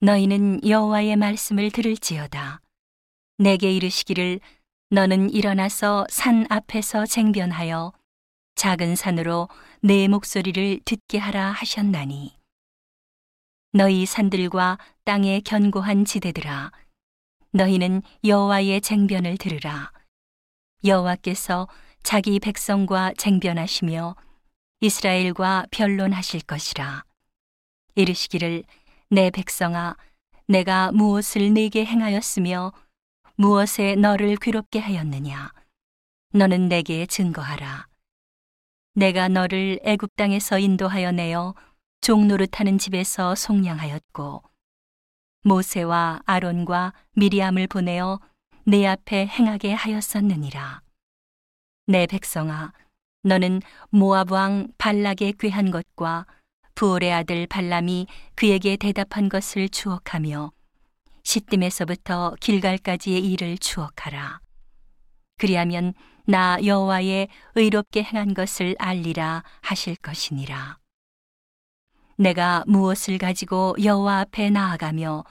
너희는 여호와의 말씀을 들을지어다. 내게 이르시기를 너는 일어나서 산 앞에서 쟁변하여 작은 산으로 내 목소리를 듣게 하라 하셨나니. 너희 산들과 땅의 견고한 지대들아 너희는 여호와의 쟁변을 들으라. 여호와께서 자기 백성과 쟁변하시며 이스라엘과 변론하실 것이라. 이르시기를 내 백성아 내가 무엇을 네게 행하였으며 무엇에 너를 괴롭게 하였느냐? 너는 내게 증거하라. 내가 너를 애굽 땅에서 인도하여 내어 종 노릇하는 집에서 속량하였고 모세와 아론과 미리암을 보내어 내 앞에 행하게 하였었느니라. 내 백성아 너는 모압 왕 발락의 괴한 것과 부올의 아들 발람이 그에게 대답한 것을 추억하며 시딤에서부터 길갈까지의 일을 추억하라. 그리하면 나 여호와의 의롭게 행한 것을 알리라 하실 것이니라. 내가 무엇을 가지고 여호와 앞에 나아가며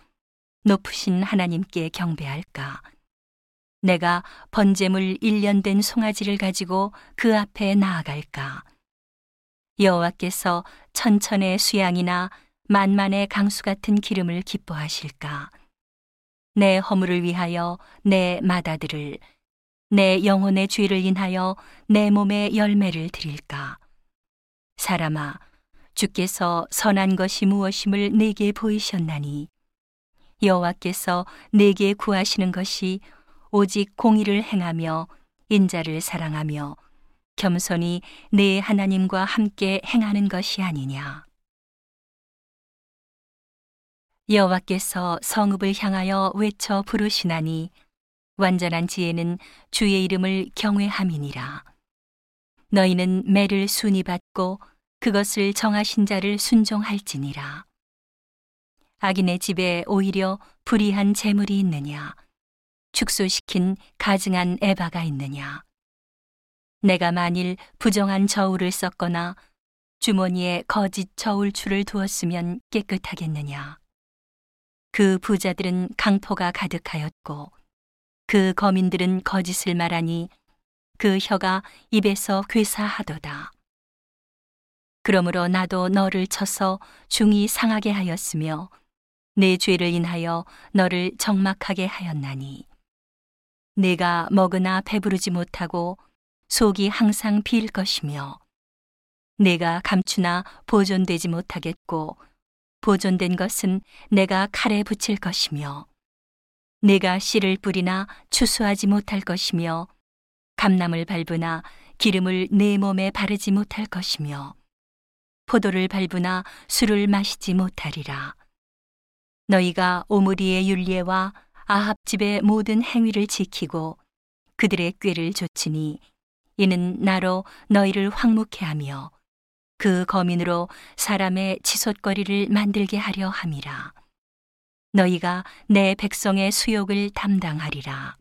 높으신 하나님께 경배할까? 내가 번제물 1년 된 송아지를 가지고 그 앞에 나아갈까? 여호와께서 천천의 수양이나 만만의 강수 같은 기름을 기뻐하실까? 내 허물을 위하여 내 마다들을 내 영혼의 죄를 인하여 내 몸의 열매를 드릴까? 사람아, 주께서 선한 것이 무엇임을 내게 보이셨나니 여호와께서 내게 구하시는 것이 오직 공의를 행하며 인자를 사랑하며 겸손히 내 하나님과 함께 행하는 것이 아니냐. 여호와께서 성읍을 향하여 외쳐 부르시나니 완전한 지혜는 주의 이름을 경외함이니라. 너희는 매를 순히 받고 그것을 정하신 자를 순종할지니라. 악인의 집에 오히려 불의한 재물이 있느냐? 축소시킨 가증한 에바가 있느냐? 내가 만일 부정한 저울을 썼거나 주머니에 거짓 저울추를 두었으면 깨끗하겠느냐? 그 부자들은 강포가 가득하였고 그 거민들은 거짓을 말하니 그 혀가 입에서 괴사하도다. 그러므로 나도 너를 쳐서 중이 상하게 하였으며 내 죄를 인하여 너를 적막하게 하였나니 내가 먹으나 배부르지 못하고 속이 항상 빌 것이며 내가 감추나 보존되지 못하겠고 보존된 것은 내가 칼에 붙일 것이며 내가 씨를 뿌리나 추수하지 못할 것이며 감람을 밟으나 기름을 내 몸에 바르지 못할 것이며 포도를 밟으나 술을 마시지 못하리라. 너희가 오므리의 윤례와 아합 집의 모든 행위를 지키고 그들의 꾀를 좇으니 이는 나로 너희를 황묵해 하며 그 거민으로 사람의 치솟거리를 만들게 하려 함이라. 너희가 내 백성의 수욕을 담당하리라.